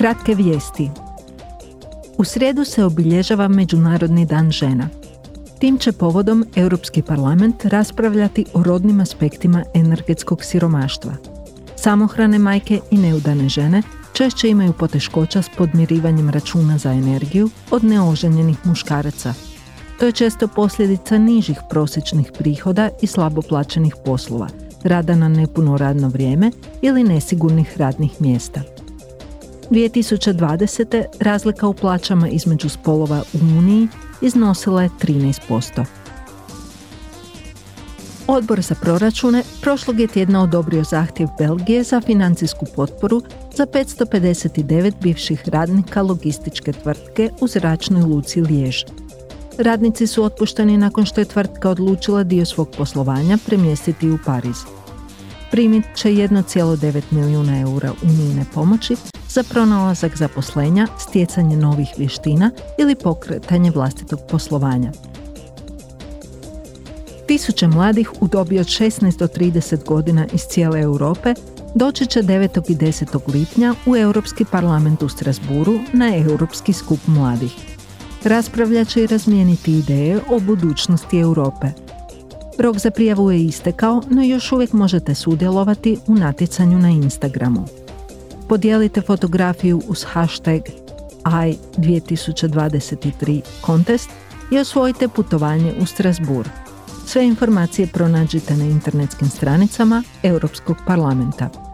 Kratke vijesti. U srijedu se obilježava Međunarodni dan žena. Tim će povodom Europski parlament raspravljati o rodnim aspektima energetskog siromaštva. Samohrane majke i neudane žene češće imaju poteškoća s podmirivanjem računa za energiju od neoženjenih muškaraca. To je često posljedica nižih prosječnih prihoda i slabo plaćenih poslova, rada na nepuno radno vrijeme ili nesigurnih radnih mjesta. 2020. razlika u plaćama između spolova u Uniji iznosila je 13%. Odbor za proračune prošlog je tjedna odobrio zahtjev Belgije za financijsku potporu za 559 bivših radnika logističke tvrtke u zračnoj luci Lijež. Radnici su otpušteni nakon što je tvrtka odlučila dio svog poslovanja premjestiti u Pariz. Primit će 1,9 milijuna eura unijine pomoći za pronalazak zaposlenja, stjecanje novih vještina ili pokretanje vlastitog poslovanja. Tisuće mladih u dobi od 16 do 30 godina iz cijele Europe doći će 9. i 10. lipnja u Europski parlament u Strasburu na Europski skup mladih. Raspravljat će i razmijeniti ideje o budućnosti Europe. Rok za prijavu je istekao, no još uvijek možete sudjelovati u natjecanju na Instagramu. Podijelite fotografiju uz hashtag i2023 contest i osvojite putovanje u Strasbourg. Sve informacije pronađite na internetskim stranicama Europskog parlamenta.